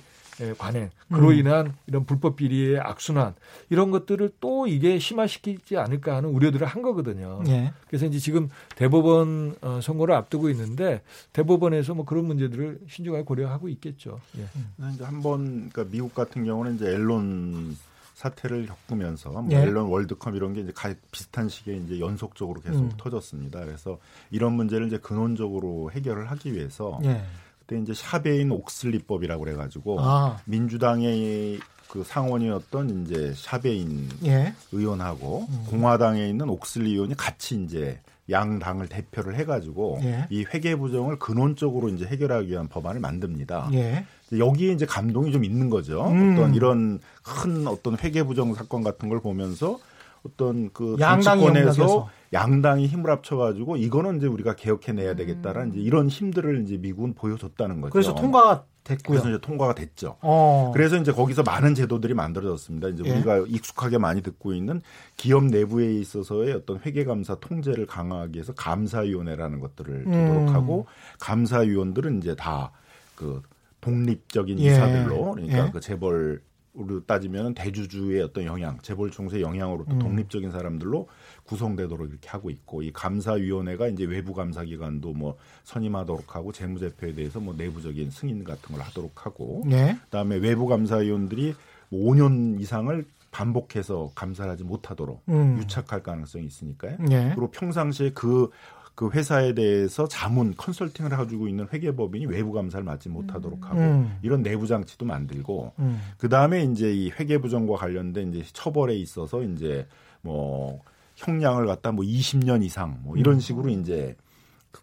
관행, 그로 음. 인한 이런 불법 비리의 악순환 이런 것들을 또 이게 심화시키지 않을까 하는 우려들을 한 거거든요. 예. 그래서 이제 지금 대법원 어, 선고를 앞두고 있는데 대법원에서 뭐 그런 문제들을 신중하게 고려하고 있겠죠. 예. 음. 한번 그러니까 미국 같은 경우는 이제 앨런 사태를 겪으면서 뭐 예. 앨런 월드컵 이런 게 이제 비슷한 시기에 이제 연속적으로 계속 음. 터졌습니다. 그래서 이런 문제를 이제 근원적으로 해결을 하기 위해서 예. 그때 이제 샤베인 옥슬리법이라고 그래가지고 아. 민주당의 그 상원이었던 이제 샤베인 예. 의원하고 음. 공화당에 있는 옥슬리 의원이 같이 이제 양 당을 대표를 해가지고 예. 이 회계 부정을 근원적으로 이제 해결하기 위한 법안을 만듭니다. 예. 여기에 이제 감동이 좀 있는 거죠. 음. 어떤 이런 큰 어떤 회계 부정 사건 같은 걸 보면서 어떤 그 정치권에서 양당이 힘을 합쳐가지고 이거는 이제 우리가 개혁해내야 되겠다라는 음. 이제 이런 힘들을 이제 미국은 보여줬다는 거죠. 그래서 통과가 됐고요. 그래서 이제 통과가 됐죠. 어. 그래서 이제 거기서 많은 제도들이 만들어졌습니다. 이제 예. 우리가 익숙하게 많이 듣고 있는 기업 내부에 있어서의 어떤 회계감사 통제를 강화하기 위해서 감사위원회라는 것들을 두도록 음. 하고 감사위원들은 이제 다그 독립적인 예. 이사들로 그러니까 예. 그 재벌 으로 따지면 대주주의 어떤 영향, 재벌 총수의 영향으로 또 음. 독립적인 사람들로 구성되도록 이렇게 하고 있고 이 감사위원회가 이제 외부 감사기관도 뭐 선임하도록 하고 재무제표에 대해서 뭐 내부적인 승인 같은 걸 하도록 하고 네. 그다음에 외부 감사위원들이 뭐 5년 이상을 반복해서 감사를 하지 못하도록 음. 유착할 가능성이 있으니까요. 네. 그리고 평상시에 그 그 회사에 대해서 자문 컨설팅을 해주고 있는 회계법인이 외부 감사를 맡지 못하도록 하고 음. 이런 내부 장치도 만들고 음. 그 다음에 이제 이 회계 부정과 관련된 이제 처벌에 있어서 이제 뭐 형량을 갖다 뭐 20년 이상 뭐 이런 음. 식으로 이제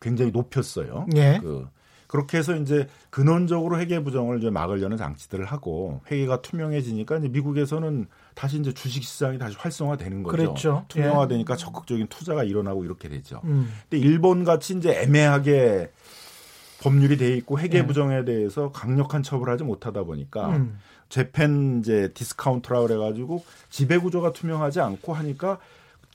굉장히 높였어요. 예. 그 그렇게 해서 이제 근원적으로 회계 부정을 이제 막으려는 장치들을 하고 회계가 투명해지니까 이제 미국에서는 다시 이제 주식 시장이 다시 활성화되는 거죠. 그렇죠. 투명화되니까 예. 적극적인 투자가 일어나고 이렇게 되죠. 음. 근데 일본 같이 이제 애매하게 법률이 돼 있고 회계 예. 부정에 대해서 강력한 처벌하지 못하다 보니까 음. Japan 이제 discount라 그래 가지고 지배 구조가 투명하지 않고 하니까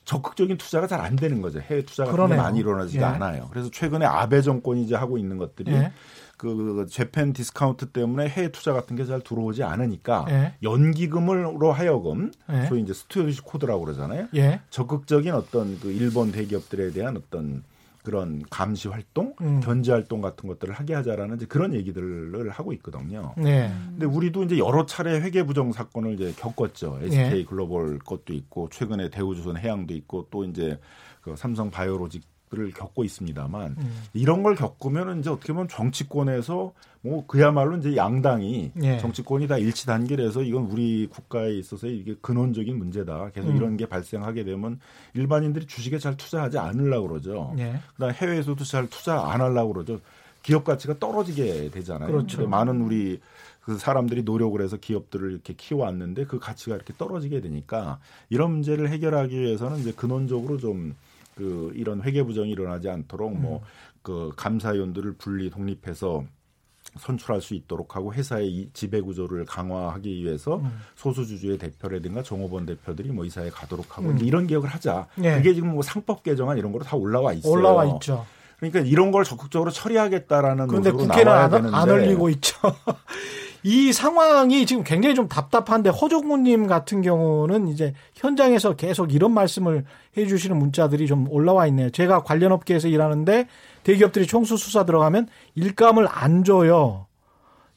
적극적인 투자가 잘 안 되는 거죠. 해외 투자가 많이 일어나지가 예. 않아요. 그래서 최근에 아베 정권이 이제 하고 있는 것들이 예. 그 Japan discount 때문에 해외 투자 같은 게 잘 들어오지 않으니까 예. 연기금으로 하여금 예. 소위 이제 stewardship code라고 그러잖아요. 예. 적극적인 어떤 그 일본 대기업들에 대한 어떤 그런 감시 활동, 음. 견제 활동 같은 것들을 하게 하자라는 그런 얘기들을 하고 있거든요. 네. 근데 우리도 이제 여러 차례 회계 부정 사건을 이제 겪었죠. SK 네. 글로벌 것도 있고 최근에 대우조선 해양도 있고 또 이제 그 삼성 바이오로직 를 겪고 있습니다만 음. 이런 걸 겪으면 이제 어떻게 보면 정치권에서 뭐 그야말로 이제 양당이 예. 정치권이 다 일치 단계해서 이건 우리 국가에 있어서 이게 근원적인 문제다. 계속 음. 이런 게 발생하게 되면 일반인들이 주식에 잘 투자하지 않으려고 그러죠. 예. 그다음 해외에서도 잘 투자 안 하려고 그러죠. 기업 가치가 떨어지게 되잖아요. 그렇죠. 많은 우리 그 사람들이 노력을 해서 기업들을 이렇게 키워왔는데 그 가치가 이렇게 떨어지게 되니까 이런 문제를 해결하기 위해서는 이제 근원적으로 좀 그 이런 회계 부정이 일어나지 않도록 뭐 음. 뭐그 감사위원들을 분리 독립해서 선출할 수 있도록 하고 회사의 지배 구조를 강화하기 위해서 음. 소수주주의 대표라든가 종업원 대표들이 뭐 이사에 가도록 하고 음. 이런 개혁을 하자. 네. 그게 지금 뭐 상법 개정안 이런 거로 다 올라와 있어요. 올라와 있죠. 그러니까 이런 걸 적극적으로 처리하겠다라는 그런데 국회는 안, 안 올리고 있죠. 이 상황이 지금 굉장히 좀 답답한데 허종무님 같은 경우는 이제 현장에서 계속 이런 말씀을 해주시는 문자들이 좀 올라와 있네요. 제가 관련 업계에서 일하는데 대기업들이 총수 수사 들어가면 일감을 안 줘요.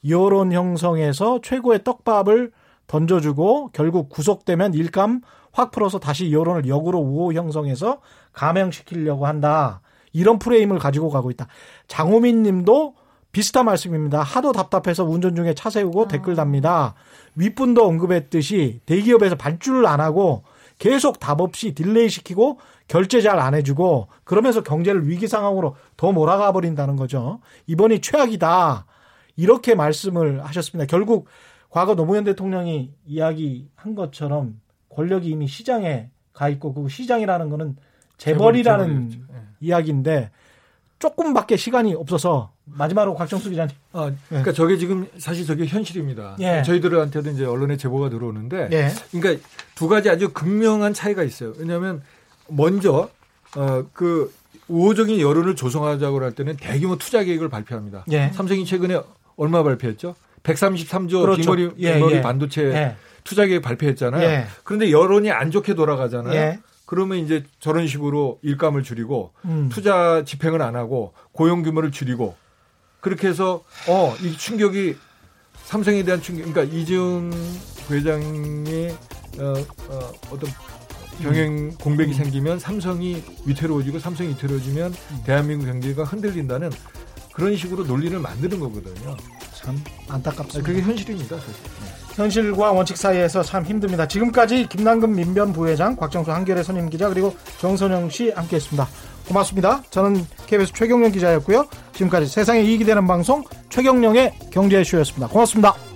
여론 형성에서 최고의 떡밥을 던져주고 결국 구속되면 일감 확 풀어서 다시 여론을 역으로 우호 형성해서 감형시키려고 한다. 이런 프레임을 가지고 가고 있다. 장호민 님도 비슷한 말씀입니다. 하도 답답해서 운전 중에 차 세우고 아. 댓글 답니다. 윗분도 언급했듯이 대기업에서 발주를 안 하고 계속 답 없이 delay 시키고 결제 잘 안 해주고 그러면서 경제를 위기 상황으로 더 몰아가 버린다는 거죠. 이번이 최악이다. 이렇게 말씀을 하셨습니다. 결국 과거 노무현 대통령이 이야기한 것처럼 권력이 이미 시장에 가 있고 그 시장이라는 거는 재벌이라는 재벌, 네. 이야기인데 조금밖에 시간이 없어서 마지막으로 곽정수 기자님. 아, 그러니까 네. 저게 지금 사실 저게 현실입니다. 예. 저희들한테도 이제 언론에 제보가 들어오는데, 예. 그러니까 두 가지 아주 극명한 차이가 있어요. 왜냐하면 먼저 어, 그 우호적인 여론을 조성하자고 할 때는 대규모 투자 계획을 발표합니다. 예. 삼성이 최근에 얼마 발표했죠? 133조 그렇죠. 비머리, 예, 비머리 예. 반도체 예. 투자 계획 발표했잖아요. 그런데 여론이 안 좋게 돌아가잖아요. 그러면 이제 저런 식으로 일감을 줄이고 음. 투자 집행을 안 하고 고용 규모를 줄이고 그렇게 해서 어 이 충격이 삼성에 대한 충격 그러니까 이재용 회장이 어, 어 어떤 병행 음. 공백이 음. 생기면 삼성이 위태로워지고 삼성이 위태로워지면 음. 대한민국 경제가 흔들린다는 그런 식으로 논리를 만드는 거거든요. 참 안타깝습니다. 그게 현실입니다, 사실. 현실과 원칙 사이에서 참 힘듭니다. 지금까지 김남근 민변 부회장, 곽정수 한겨레 선임 기자 그리고 정선영 씨 함께했습니다. 고맙습니다. 저는 KBS 최경영 기자였고요. 지금까지 세상에 이익이 되는 방송 최경영의 경제쇼였습니다. 고맙습니다.